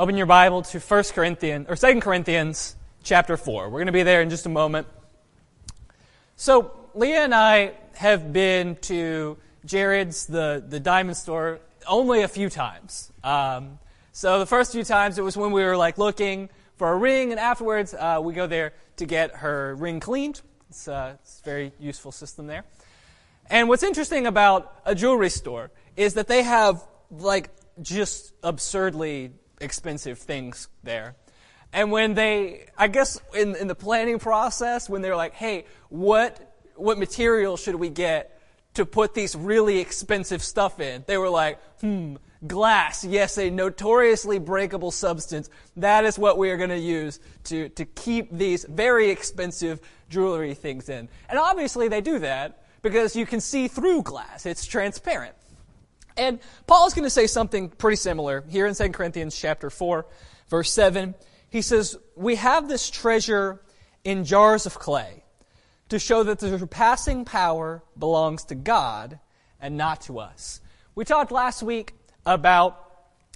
open your Bible to 1 Corinthians or 2 Corinthians chapter 4. We're going to be there in just a moment. So, Leah and I have been to Jared's, the, the diamond store, only a few times. Um, so, the first few times it was when we were like looking for a ring, and afterwards uh, we go there to get her ring cleaned. It's, uh, it's a very useful system there. And what's interesting about a jewelry store is that they have like just absurdly expensive things there. And when they, I guess in, in the planning process, when they're like, hey, what, what material should we get to put these really expensive stuff in? They were like, hmm, glass. Yes, a notoriously breakable substance. That is what we are going to use to, to keep these very expensive jewelry things in. And obviously they do that because you can see through glass. It's transparent. And Paul is going to say something pretty similar here in 2 Corinthians chapter 4, verse 7. He says, We have this treasure in jars of clay to show that the surpassing power belongs to God and not to us. We talked last week about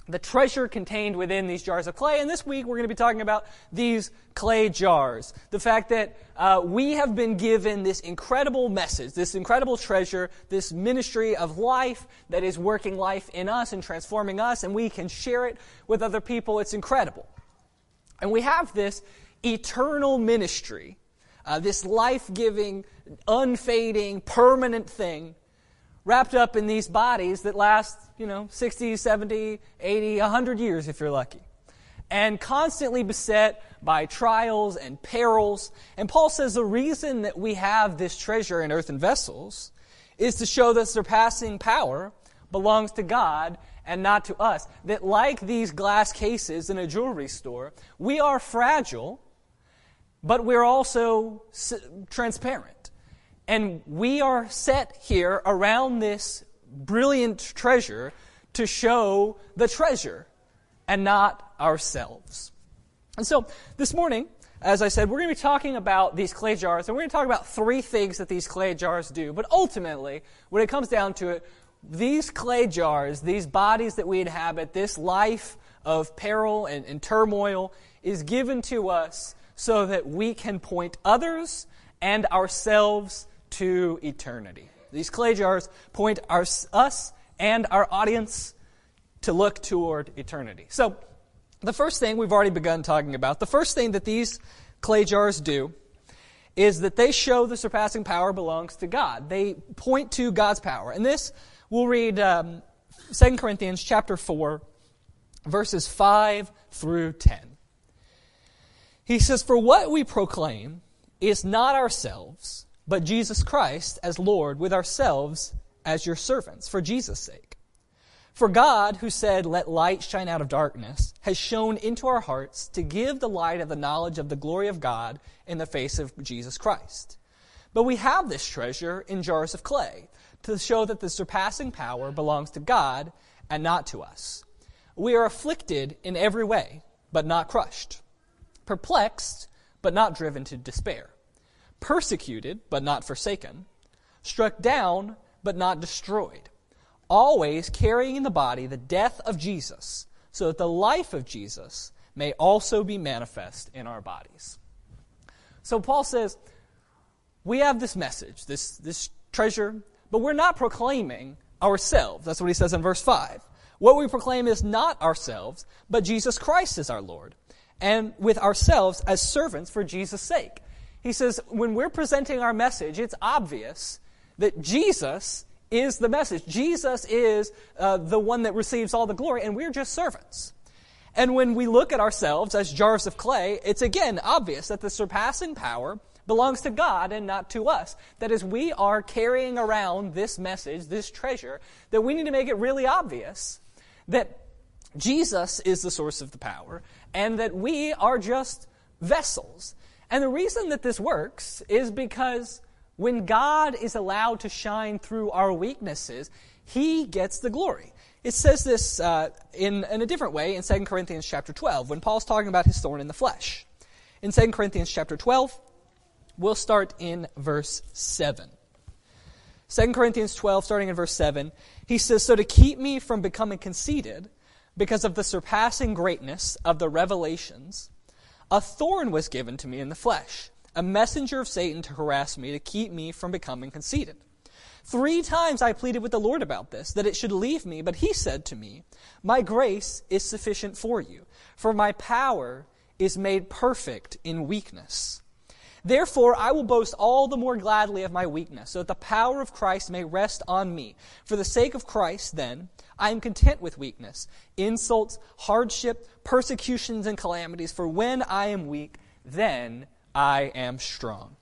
the treasure contained within these jars of clay. And this week we're going to be talking about these clay jars. The fact that uh, we have been given this incredible message, this incredible treasure, this ministry of life that is working life in us and transforming us, and we can share it with other people. It's incredible. And we have this eternal ministry, uh, this life giving, unfading, permanent thing wrapped up in these bodies that last, you know, 60, 70, 80, 100 years if you're lucky. And constantly beset by trials and perils. And Paul says the reason that we have this treasure in earthen vessels is to show that surpassing power belongs to God and not to us. That like these glass cases in a jewelry store, we are fragile, but we're also transparent. And we are set here around this brilliant treasure to show the treasure and not ourselves. And so this morning, as I said, we're going to be talking about these clay jars, and we're going to talk about three things that these clay jars do. But ultimately, when it comes down to it, these clay jars, these bodies that we inhabit, this life of peril and, and turmoil, is given to us so that we can point others and ourselves to eternity. These clay jars point our, us and our audience to look toward eternity. So, the first thing we've already begun talking about, the first thing that these clay jars do is that they show the surpassing power belongs to God. They point to God's power. And this, we'll read um, 2 Corinthians chapter 4, verses 5 through 10. He says, For what we proclaim is not ourselves but Jesus Christ as Lord, with ourselves as your servants, for Jesus' sake. For God, who said, Let light shine out of darkness, has shone into our hearts to give the light of the knowledge of the glory of God in the face of Jesus Christ. But we have this treasure in jars of clay to show that the surpassing power belongs to God and not to us. We are afflicted in every way, but not crushed, perplexed, but not driven to despair persecuted, but not forsaken, struck down, but not destroyed, always carrying in the body the death of Jesus, so that the life of Jesus may also be manifest in our bodies. So Paul says, we have this message, this, this treasure, but we're not proclaiming ourselves. That's what he says in verse 5. What we proclaim is not ourselves, but Jesus Christ is our Lord, and with ourselves as servants for Jesus' sake. He says, when we're presenting our message, it's obvious that Jesus is the message. Jesus is uh, the one that receives all the glory, and we're just servants. And when we look at ourselves as jars of clay, it's again obvious that the surpassing power belongs to God and not to us. That is, we are carrying around this message, this treasure, that we need to make it really obvious that Jesus is the source of the power and that we are just vessels. And the reason that this works is because when God is allowed to shine through our weaknesses, He gets the glory. It says this uh, in, in a different way in 2 Corinthians chapter 12, when Paul's talking about his thorn in the flesh. In 2 Corinthians chapter 12, we'll start in verse 7. 2 Corinthians 12, starting in verse 7, he says, So to keep me from becoming conceited, because of the surpassing greatness of the revelations, a thorn was given to me in the flesh, a messenger of Satan to harass me, to keep me from becoming conceited. Three times I pleaded with the Lord about this, that it should leave me, but he said to me, My grace is sufficient for you, for my power is made perfect in weakness. Therefore, I will boast all the more gladly of my weakness, so that the power of Christ may rest on me. For the sake of Christ, then, I am content with weakness, insults, hardship, persecutions, and calamities, for when I am weak, then I am strong.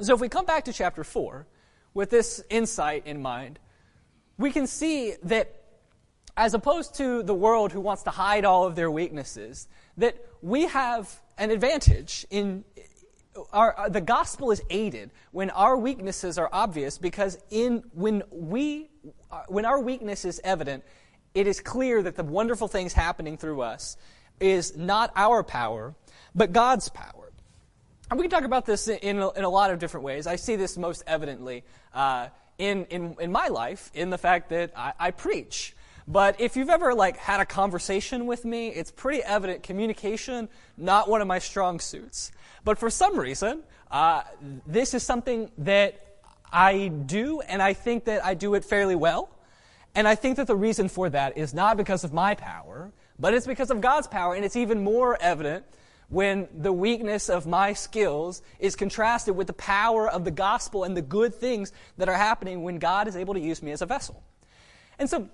So if we come back to chapter 4, with this insight in mind, we can see that as opposed to the world who wants to hide all of their weaknesses, that we have an advantage in our, the gospel is aided when our weaknesses are obvious because in when we when our weakness is evident, it is clear that the wonderful things happening through us is not our power, but God's power. And we can talk about this in a, in a lot of different ways. I see this most evidently uh, in, in, in my life in the fact that I, I preach. But if you've ever like had a conversation with me, it's pretty evident communication not one of my strong suits. But for some reason, uh, this is something that I do, and I think that I do it fairly well. And I think that the reason for that is not because of my power, but it's because of God's power, and it's even more evident when the weakness of my skills is contrasted with the power of the gospel and the good things that are happening when God is able to use me as a vessel. And so,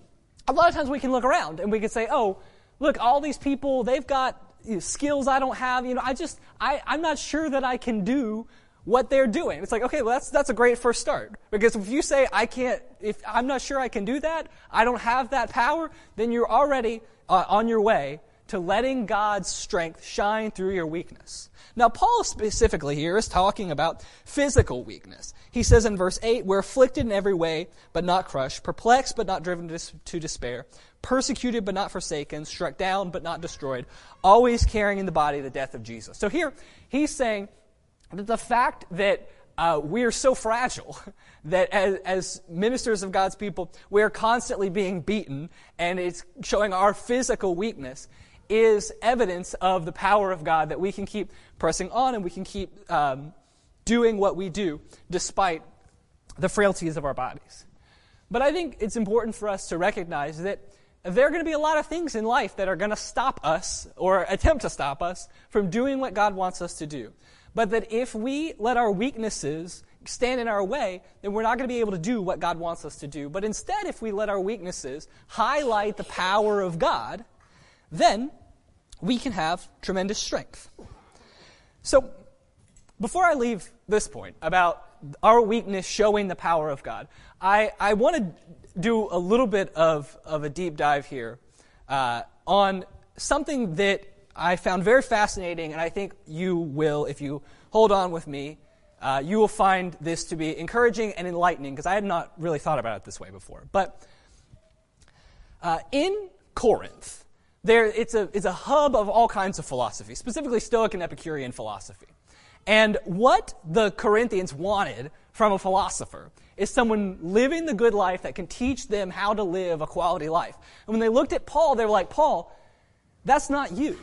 a lot of times we can look around and we can say, oh, look, all these people, they've got skills I don't have. You know, I just, I, I'm not sure that I can do what they're doing. It's like, okay, well, that's, that's a great first start. Because if you say, I can't, if I'm not sure I can do that, I don't have that power, then you're already uh, on your way to letting God's strength shine through your weakness. Now, Paul specifically here is talking about physical weakness. He says in verse 8, We're afflicted in every way, but not crushed, perplexed, but not driven to despair, persecuted, but not forsaken, struck down, but not destroyed, always carrying in the body the death of Jesus. So here, he's saying that the fact that uh, we are so fragile that as, as, ministers of God's people, we are constantly being beaten, and it's showing our physical weakness is evidence of the power of God that we can keep pressing on and we can keep um, doing what we do despite the frailties of our bodies. But I think it's important for us to recognize that there are going to be a lot of things in life that are going to stop us or attempt to stop us from doing what God wants us to do. But that if we let our weaknesses stand in our way, then we're not going to be able to do what God wants us to do. But instead, if we let our weaknesses highlight the power of God, then we can have tremendous strength. So, before I leave this point about our weakness showing the power of God, I, I want to do a little bit of, of a deep dive here uh, on something that I found very fascinating, and I think you will, if you hold on with me, uh, you will find this to be encouraging and enlightening because I had not really thought about it this way before. But uh, in Corinth, there, it's, a, it's a hub of all kinds of philosophy, specifically Stoic and Epicurean philosophy. And what the Corinthians wanted from a philosopher is someone living the good life that can teach them how to live a quality life. And when they looked at Paul, they were like, Paul, that's not you.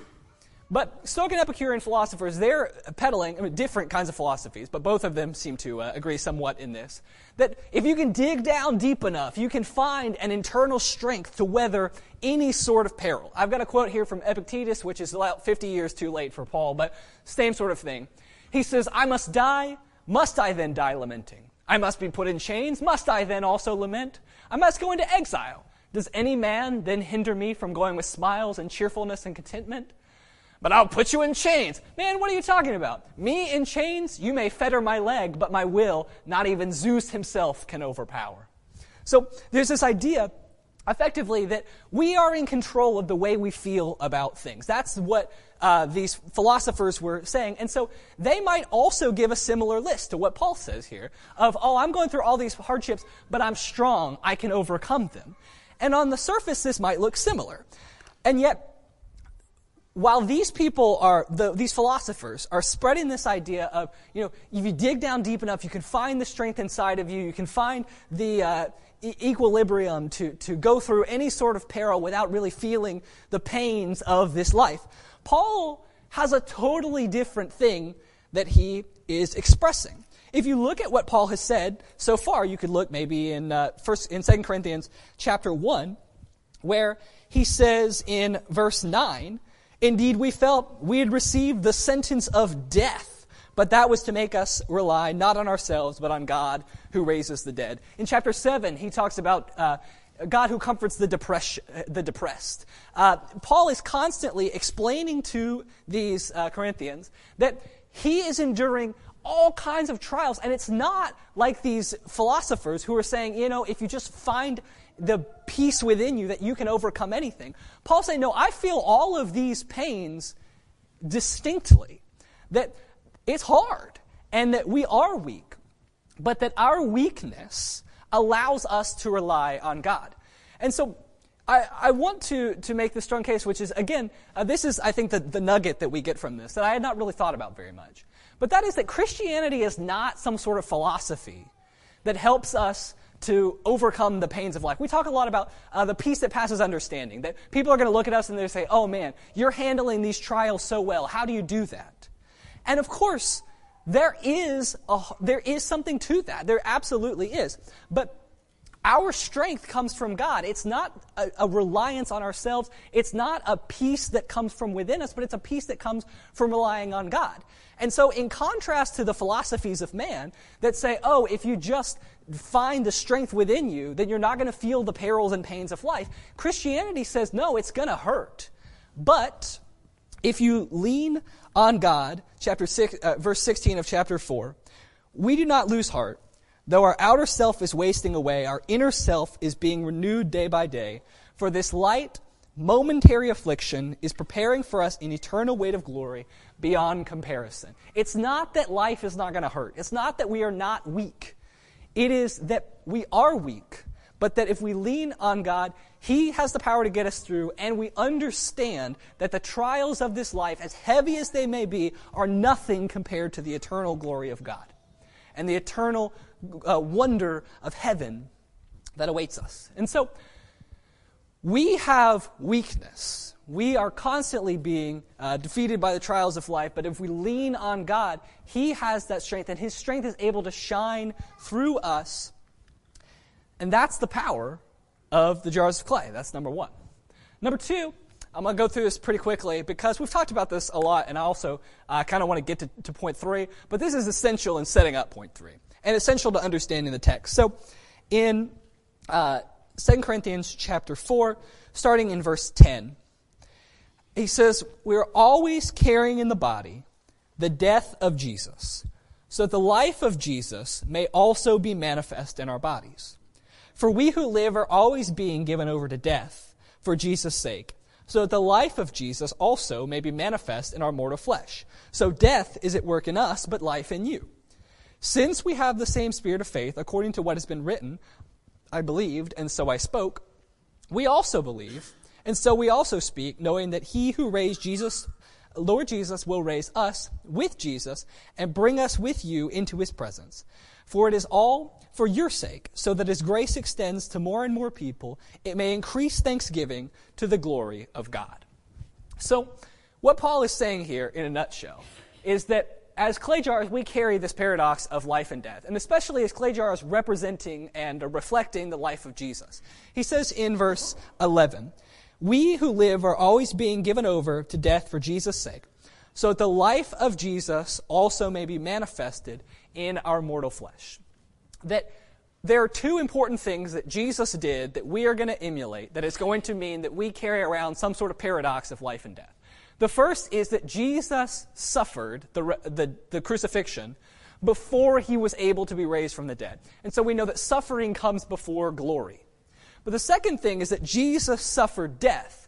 But Stoic and Epicurean philosophers, they're peddling I mean, different kinds of philosophies, but both of them seem to uh, agree somewhat in this. That if you can dig down deep enough, you can find an internal strength to weather any sort of peril. I've got a quote here from Epictetus, which is about 50 years too late for Paul, but same sort of thing. He says, I must die. Must I then die lamenting? I must be put in chains. Must I then also lament? I must go into exile. Does any man then hinder me from going with smiles and cheerfulness and contentment? But I'll put you in chains. Man, what are you talking about? Me in chains? You may fetter my leg, but my will, not even Zeus himself can overpower. So there's this idea effectively that we are in control of the way we feel about things. That's what uh, these philosophers were saying. And so they might also give a similar list to what Paul says here of, oh, I'm going through all these hardships, but I'm strong. I can overcome them. And on the surface, this might look similar. And yet, while these people are, the, these philosophers are spreading this idea of, you know, if you dig down deep enough, you can find the strength inside of you, you can find the uh, e- equilibrium to, to go through any sort of peril without really feeling the pains of this life. Paul has a totally different thing that he is expressing. If you look at what Paul has said so far, you could look maybe in uh, first in 2 Corinthians chapter 1, where he says in verse 9, Indeed, we felt we had received the sentence of death, but that was to make us rely not on ourselves, but on God who raises the dead. In chapter 7, he talks about uh, God who comforts the, depress- the depressed. Uh, Paul is constantly explaining to these uh, Corinthians that he is enduring all kinds of trials, and it's not like these philosophers who are saying, you know, if you just find the peace within you that you can overcome anything. Paul saying, No, I feel all of these pains distinctly. That it's hard and that we are weak, but that our weakness allows us to rely on God. And so I, I want to, to make the strong case, which is, again, uh, this is, I think, the, the nugget that we get from this that I had not really thought about very much. But that is that Christianity is not some sort of philosophy that helps us to overcome the pains of life. We talk a lot about uh, the peace that passes understanding, that people are going to look at us and they say, oh man, you're handling these trials so well. How do you do that? And of course, there is, a, there is something to that. There absolutely is. But our strength comes from God. It's not a, a, reliance on ourselves. It's not a peace that comes from within us, but it's a peace that comes from relying on God. And so, in contrast to the philosophies of man that say, oh, if you just find the strength within you, then you're not going to feel the perils and pains of life, Christianity says, no, it's going to hurt. But if you lean on God, chapter six, uh, verse 16 of chapter 4, we do not lose heart. Though our outer self is wasting away, our inner self is being renewed day by day. For this light, momentary affliction is preparing for us an eternal weight of glory beyond comparison. It's not that life is not going to hurt. It's not that we are not weak. It is that we are weak, but that if we lean on God, He has the power to get us through, and we understand that the trials of this life, as heavy as they may be, are nothing compared to the eternal glory of God and the eternal uh, wonder of heaven that awaits us. And so, we have weakness. We are constantly being uh, defeated by the trials of life, but if we lean on God, He has that strength, and His strength is able to shine through us. And that's the power of the jars of clay. That's number one. Number two, I'm going to go through this pretty quickly because we've talked about this a lot, and I also uh, kind of want to get to, point three, but this is essential in setting up point three and essential to understanding the text. So, in uh, 2 Corinthians chapter 4, starting in verse 10, he says, We're always carrying in the body the death of Jesus, so that the life of Jesus may also be manifest in our bodies. For we who live are always being given over to death for Jesus' sake, so that the life of Jesus also may be manifest in our mortal flesh. So death is at work in us, but life in you. Since we have the same spirit of faith, according to what has been written, I believed, and so I spoke. We also believe, and so we also speak, knowing that he who raised Jesus, Lord Jesus, will raise us with Jesus and bring us with you into his presence. For it is all for your sake, so that as grace extends to more and more people, it may increase thanksgiving to the glory of God. So, what Paul is saying here in a nutshell is that as clay jars, we carry this paradox of life and death, and especially as clay jars representing and reflecting the life of Jesus. He says in verse 11, We who live are always being given over to death for Jesus' sake, so that the life of Jesus also may be manifested in our mortal flesh. That there are two important things that Jesus did that we are going to emulate, that is going to mean that we carry around some sort of paradox of life and death. The first is that Jesus suffered the, the, the, crucifixion before he was able to be raised from the dead. And so we know that suffering comes before glory. But the second thing is that Jesus suffered death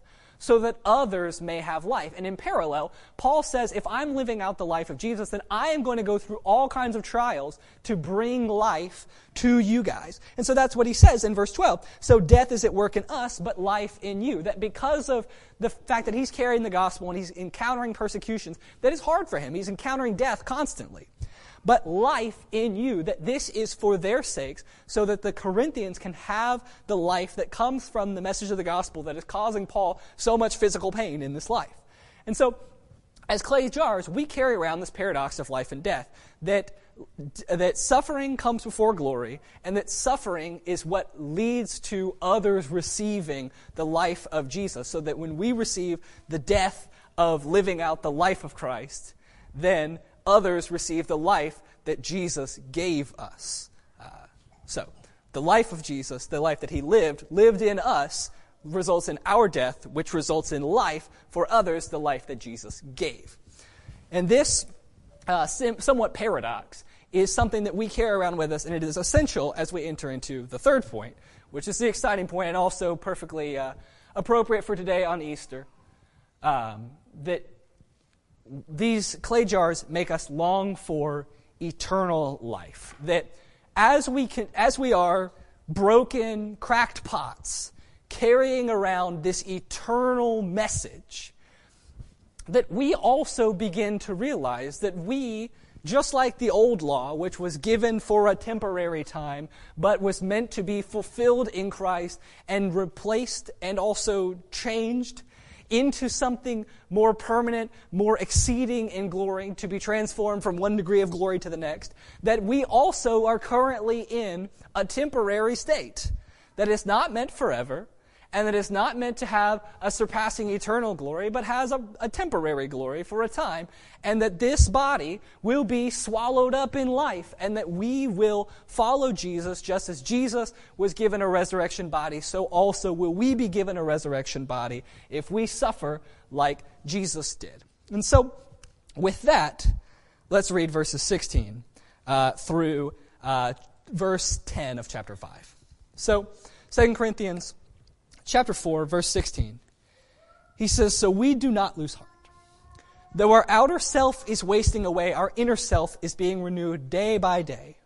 so that others may have life. And in parallel, Paul says, if I'm living out the life of Jesus, then I am going to go through all kinds of trials to bring life to you guys. And so that's what he says in verse 12. So death is at work in us, but life in you. That because of the fact that he's carrying the gospel and he's encountering persecutions, that is hard for him. He's encountering death constantly but life in you, that this is for their sakes, so that the Corinthians can have the life that comes from the message of the gospel that is causing Paul so much physical pain in this life. And so, as clay jars, we carry around this paradox of life and death that, that suffering comes before glory, and that suffering is what leads to others receiving the life of Jesus, so that when we receive the death of living out the life of Christ, then others receive the life that Jesus gave us. Uh, so, the life of Jesus, the life that he lived, lived in us, results in our death, which results in life for others, the life that Jesus gave. And this uh, sim- somewhat paradox is something that we carry around with us, and it is essential as we enter into the third point, which is the exciting point and also perfectly uh, appropriate for today on Easter. Um, that these clay jars make us long for eternal life. That as we, can, as we are broken, cracked pots, carrying around this eternal message, that we also begin to realize that we, just like the old law, which was given for a temporary time, but was meant to be fulfilled in Christ and replaced and also changed into something more permanent, more exceeding in glory, to be transformed from one degree of glory to the next, that we also are currently in a temporary state that is not meant forever, and that is not meant to have a surpassing eternal glory, but has a, a, temporary glory for a time, and that this body will be swallowed up in life, and that we will follow Jesus just as Jesus was given a resurrection body, so also will we be given a resurrection body if we suffer like Jesus did. And so, with that, let's read verses 16 uh, through uh, verse 10 of chapter 5. So, 2 Corinthians chapter 4, verse 16. He says, So we do not lose heart. Though our outer self is wasting away, our inner self is being renewed day by day.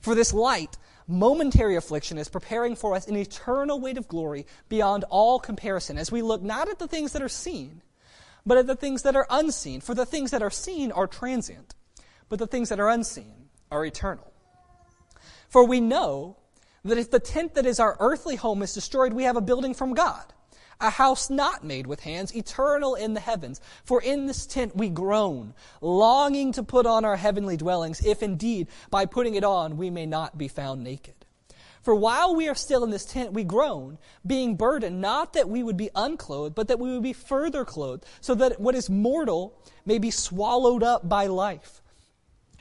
For this light, momentary affliction is preparing for us an eternal weight of glory beyond all comparison as we look not at the things that are seen, but at the things that are unseen. For the things that are seen are transient, but the things that are unseen are eternal. For we know that if the tent that is our earthly home is destroyed, we have a building from God, a house not made with hands, eternal in the heavens. For in this tent we groan, longing to put on our heavenly dwellings, if indeed by putting it on we may not be found naked. For while we are still in this tent, we groan, being burdened, not that we would be unclothed, but that we would be further clothed, so that what is mortal may be swallowed up by life.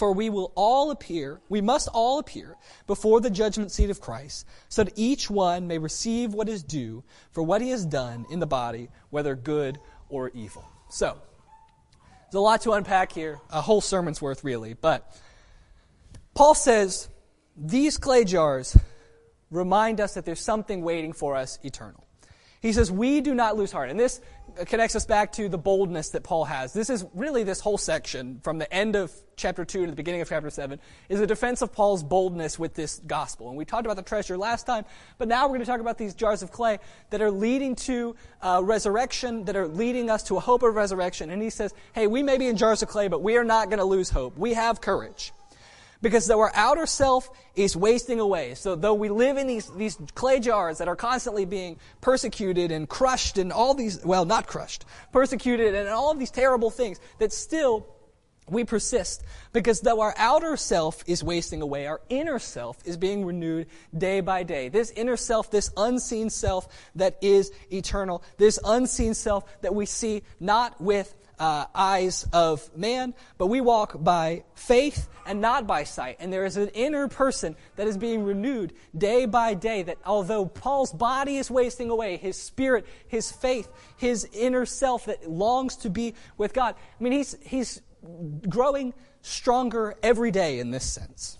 For we will all appear, we must all appear before the judgment seat of Christ, so that each one may receive what is due for what he has done in the body, whether good or evil. So, there's a lot to unpack here, a whole sermon's worth, really. But Paul says these clay jars remind us that there's something waiting for us eternal. He says, We do not lose heart. And this connects us back to the boldness that Paul has. This is really this whole section from the end of chapter 2 to the beginning of chapter 7 is a defense of Paul's boldness with this gospel. And we talked about the treasure last time, but now we're going to talk about these jars of clay that are leading to uh, resurrection, that are leading us to a hope of resurrection. And he says, hey, we may be in jars of clay, but we are not going to lose hope. We have courage. Because though our outer self is wasting away, so though we live in these, these clay jars that are constantly being persecuted and crushed and all these, well, not crushed, persecuted and all of these terrible things, that still we persist. Because though our outer self is wasting away, our inner self is being renewed day by day. This inner self, this unseen self that is eternal, this unseen self that we see not with uh, eyes of man, but we walk by faith and not by sight. And there is an inner person that is being renewed day by day. That although Paul's body is wasting away, his spirit, his faith, his inner self that longs to be with God. I mean, he's, he's growing stronger every day in this sense.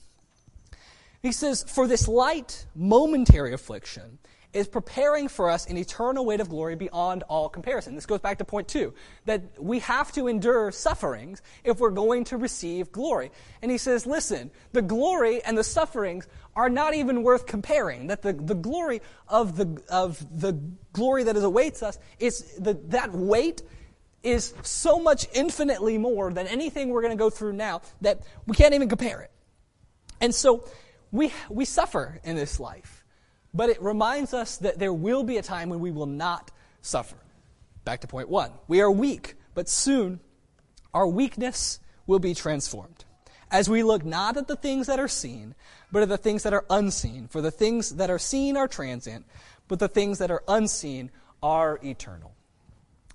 He says, For this light, momentary affliction is preparing for us an eternal weight of glory beyond all comparison. This goes back to point two, that we have to endure sufferings if we're going to receive glory. And he says, listen, the glory and the sufferings are not even worth comparing. That the, the glory of the, of the glory that is awaits us is the, that weight is so much infinitely more than anything we're going to go through now that we can't even compare it. And so we, we suffer in this life, but it reminds us that there will be a time when we will not suffer. Back to point one. We are weak, but soon our weakness will be transformed. As we look not at the things that are seen, but at the things that are unseen. For the things that are seen are transient, but the things that are unseen are eternal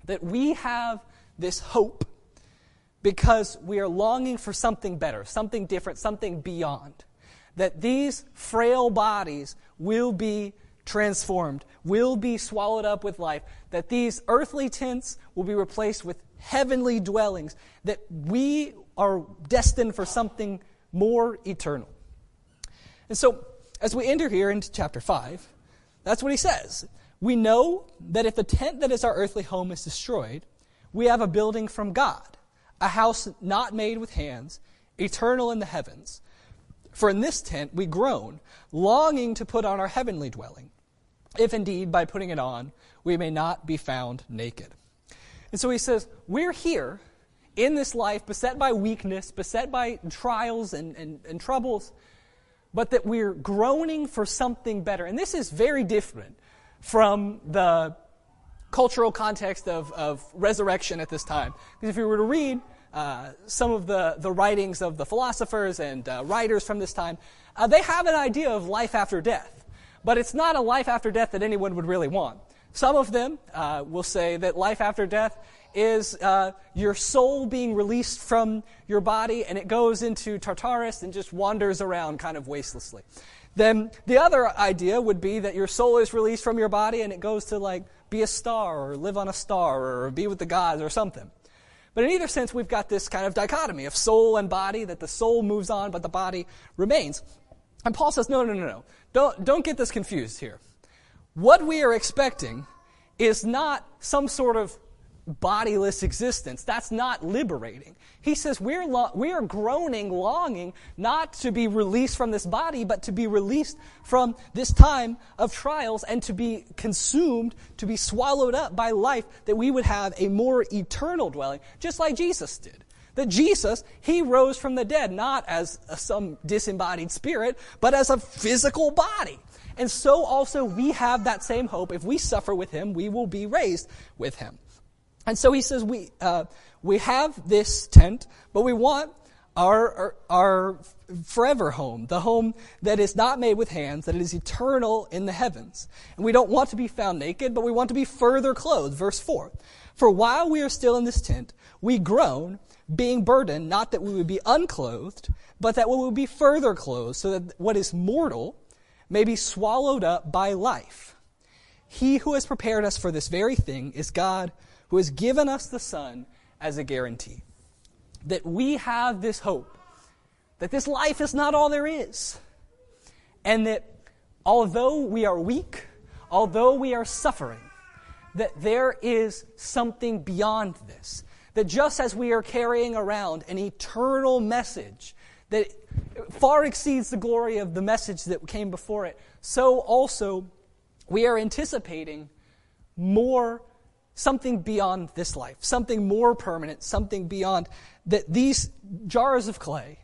that we have this hope because we are longing for something better, something different, something beyond. That these frail bodies will be transformed, will be swallowed up with life, that these earthly tents will be replaced with heavenly dwellings, that we are destined for something more eternal. And so, as we enter here into chapter 5, that's what he says. We know that if the tent that is our earthly home is destroyed, we have a building from God, a house not made with hands, eternal in the heavens. For in this tent we groan, longing to put on our heavenly dwelling, if indeed by putting it on we may not be found naked. And so he says, We're here in this life, beset by weakness, beset by trials and, and, and troubles, but that we're groaning for something better. And this is very different from the cultural context of, of resurrection at this time. Because if you were to read uh, some of the, the writings of the philosophers and uh, writers from this time, uh, they have an idea of life after death. But it's not a life after death that anyone would really want. Some of them uh, will say that life after death is uh, your soul being released from your body and it goes into Tartarus and just wanders around kind of wastelessly. Then the other idea would be that your soul is released from your body and it goes to like be a star or live on a star or be with the gods or something. But in either sense, we've got this kind of dichotomy of soul and body, that the soul moves on, but the body remains. And Paul says, no, no, no, no. Don't, don't get this confused here. What we are expecting is not some sort of bodiless existence. That's not liberating. He says we're, lo- we are groaning, longing not to be released from this body, but to be released from this time of trials and to be consumed, to be swallowed up by life, that we would have a more eternal dwelling, just like Jesus did. That Jesus, he rose from the dead, not as a, some disembodied spirit, but as a physical body. And so also we have that same hope. If we suffer with him, we will be raised with him. And so he says, we, uh, we have this tent, but we want our, our, our, forever home, the home that is not made with hands, that is eternal in the heavens. And we don't want to be found naked, but we want to be further clothed. Verse 4. For while we are still in this tent, we groan, being burdened, not that we would be unclothed, but that we would be further clothed, so that what is mortal may be swallowed up by life. He who has prepared us for this very thing is God who has given us the Son as a guarantee. That we have this hope, that this life is not all there is, and that although we are weak, although we are suffering, that there is something beyond this. That just as we are carrying around an eternal message that far exceeds the glory of the message that came before it, so also we are anticipating more something beyond this life, something more permanent, something beyond that these jars of clay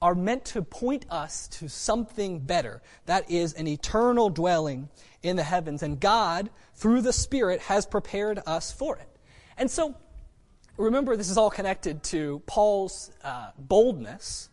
are meant to point us to something better. That is an eternal dwelling in the heavens. And God, through the Spirit, has prepared us for it. And so, remember, this is all connected to Paul's uh, boldness.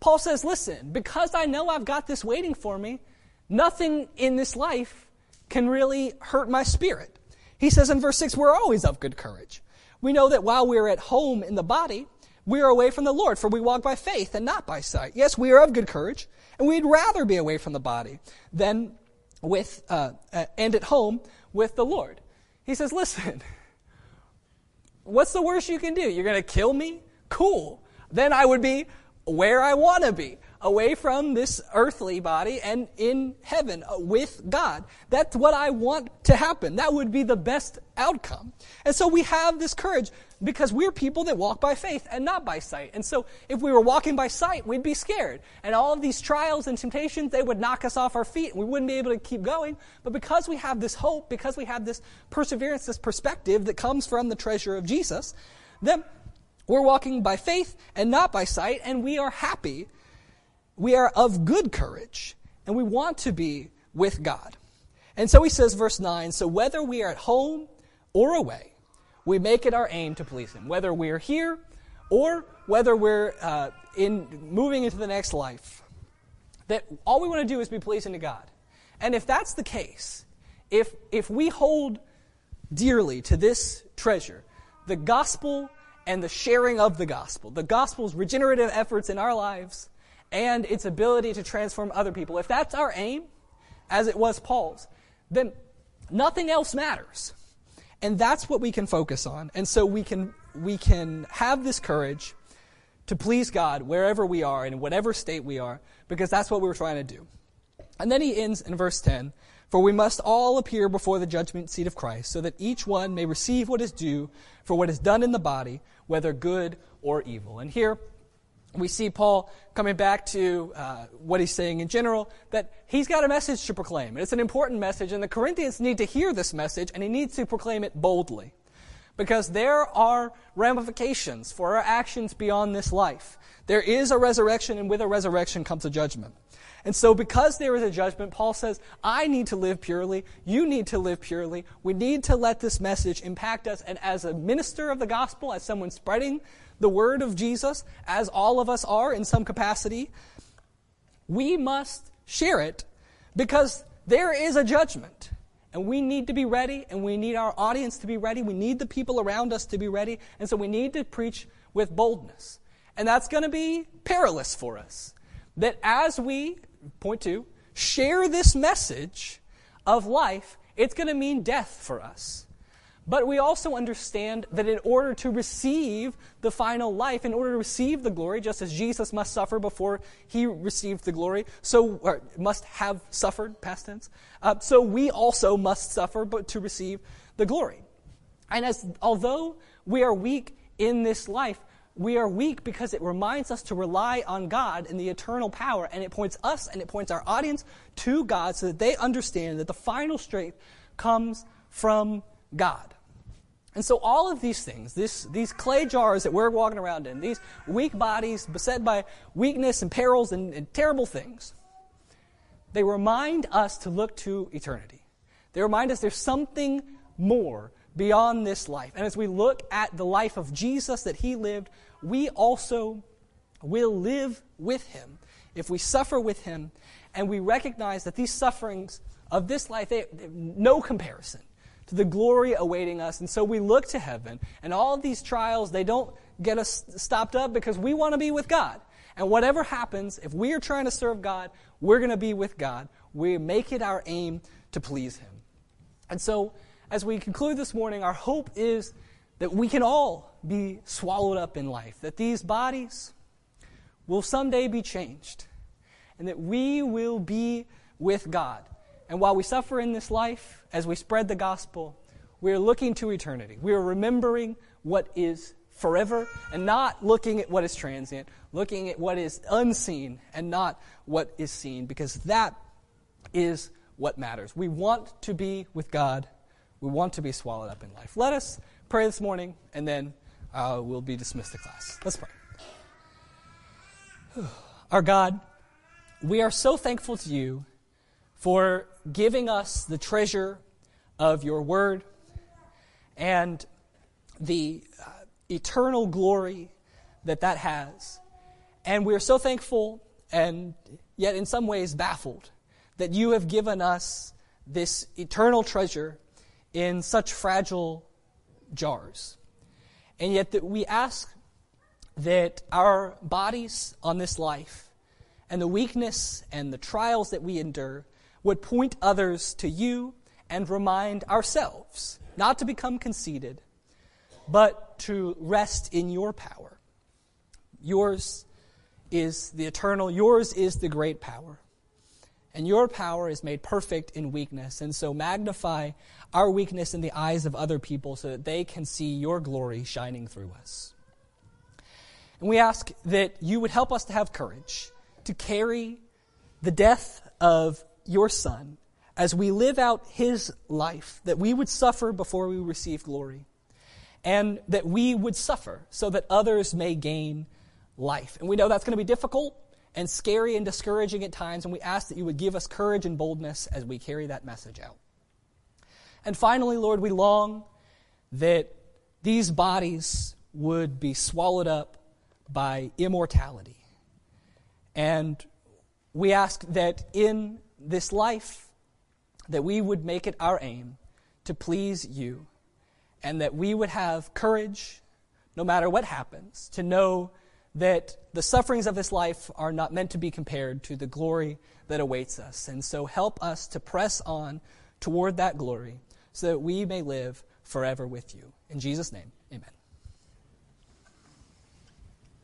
Paul says, Listen, because I know I've got this waiting for me, nothing in this life can really hurt my spirit. He says in verse 6, we're always of good courage. We know that while we're at home in the body, we are away from the Lord, for we walk by faith and not by sight. Yes, we are of good courage, and we'd rather be away from the body than with uh, uh, and at home with the Lord. He says, "Listen, what's the worst you can do? You're going to kill me? Cool. Then I would be where I want to be away from this earthly body and in heaven uh, with God. That's what I want to happen. That would be the best outcome. And so we have this courage because we're people that walk by faith and not by sight. And so if we were walking by sight, we'd be scared. And all of these trials and temptations, they would knock us off our feet and we wouldn't be able to keep going. But because we have this hope, because we have this perseverance, this perspective that comes from the treasure of Jesus, then we're walking by faith and not by sight, and we are happy we are of good courage and we want to be with God. And so he says, verse 9 So whether we are at home or away, we make it our aim to please him. Whether we're here or whether we're uh, in moving into the next life, that all we want to do is be pleasing to God. And if that's the case, if, if we hold dearly to this treasure, the gospel and the sharing of the gospel, the gospel's regenerative efforts in our lives, and its ability to transform other people. If that's our aim, as it was Paul's, then nothing else matters. And that's what we can focus on. And so we can, we can have this courage to please God wherever we are and in whatever state we are, because that's what we we're trying to do. And then he ends in verse 10 For we must all appear before the judgment seat of Christ, so that each one may receive what is due for what is done in the body, whether good or evil. And here, we see Paul coming back to uh, what he's saying in general, that he's got a message to proclaim. And it's an important message, and the Corinthians need to hear this message, and he needs to proclaim it boldly. Because there are ramifications for our actions beyond this life. There is a resurrection, and with a resurrection comes a judgment. And so, because there is a judgment, Paul says, I need to live purely. You need to live purely. We need to let this message impact us. And as a minister of the gospel, as someone spreading the word of Jesus, as all of us are in some capacity, we must share it because there is a judgment. And we need to be ready, and we need our audience to be ready. We need the people around us to be ready. And so we need to preach with boldness. And that's going to be perilous for us. That as we, point two, share this message of life, it's going to mean death for us. But we also understand that in order to receive the final life, in order to receive the glory, just as Jesus must suffer before he received the glory, so must have suffered, past tense, uh, so we also must suffer but to receive the glory. And as although we are weak in this life, we are weak because it reminds us to rely on God and the eternal power, and it points us and it points our audience to God so that they understand that the final strength comes from God. And so all of these things, this, these clay jars that we're walking around in, these weak bodies beset by weakness and perils and, and terrible things, they remind us to look to eternity. They remind us there's something more beyond this life. And as we look at the life of Jesus that he lived, we also will live with him if we suffer with him and we recognize that these sufferings of this life, they, no comparison to the glory awaiting us. And so we look to heaven, and all these trials, they don't get us stopped up because we want to be with God. And whatever happens, if we are trying to serve God, we're going to be with God. We make it our aim to please Him. And so, as we conclude this morning, our hope is that we can all be swallowed up in life, that these bodies will someday be changed, and that we will be with God. And while we suffer in this life, as we spread the gospel, we are looking to eternity. We are remembering what is forever and not looking at what is transient, looking at what is unseen and not what is seen, because that is what matters. We want to be with God. We want to be swallowed up in life. Let us pray this morning, and then uh, we'll be dismissed to class. Let's pray. Our God, we are so thankful to you for giving us the treasure of your word and the uh, eternal glory that that has. And we are so thankful and yet in some ways baffled that you have given us this eternal treasure in such fragile jars. And yet that we ask that our bodies on this life and the weakness and the trials that we endure would point others to you and remind ourselves not to become conceited, but to rest in your power. Yours is the eternal, yours is the great power. And your power is made perfect in weakness. And so magnify our weakness in the eyes of other people so that they can see your glory shining through us. And we ask that you would help us to have courage to carry the death of your Son as we live out his life, that we would suffer before we receive glory, and that we would suffer so that others may gain life. And we know that's going to be difficult and scary and discouraging at times, and we ask that you would give us courage and boldness as we carry that message out. And finally, Lord, we long that these bodies would be swallowed up by immortality. And we ask that in this life, that we would make it our aim to please you, and that we would have courage, no matter what happens, to know that the sufferings of this life are not meant to be compared to the glory that awaits us. And so help us to press on toward that glory so that we may live forever with you. In Jesus' name, amen.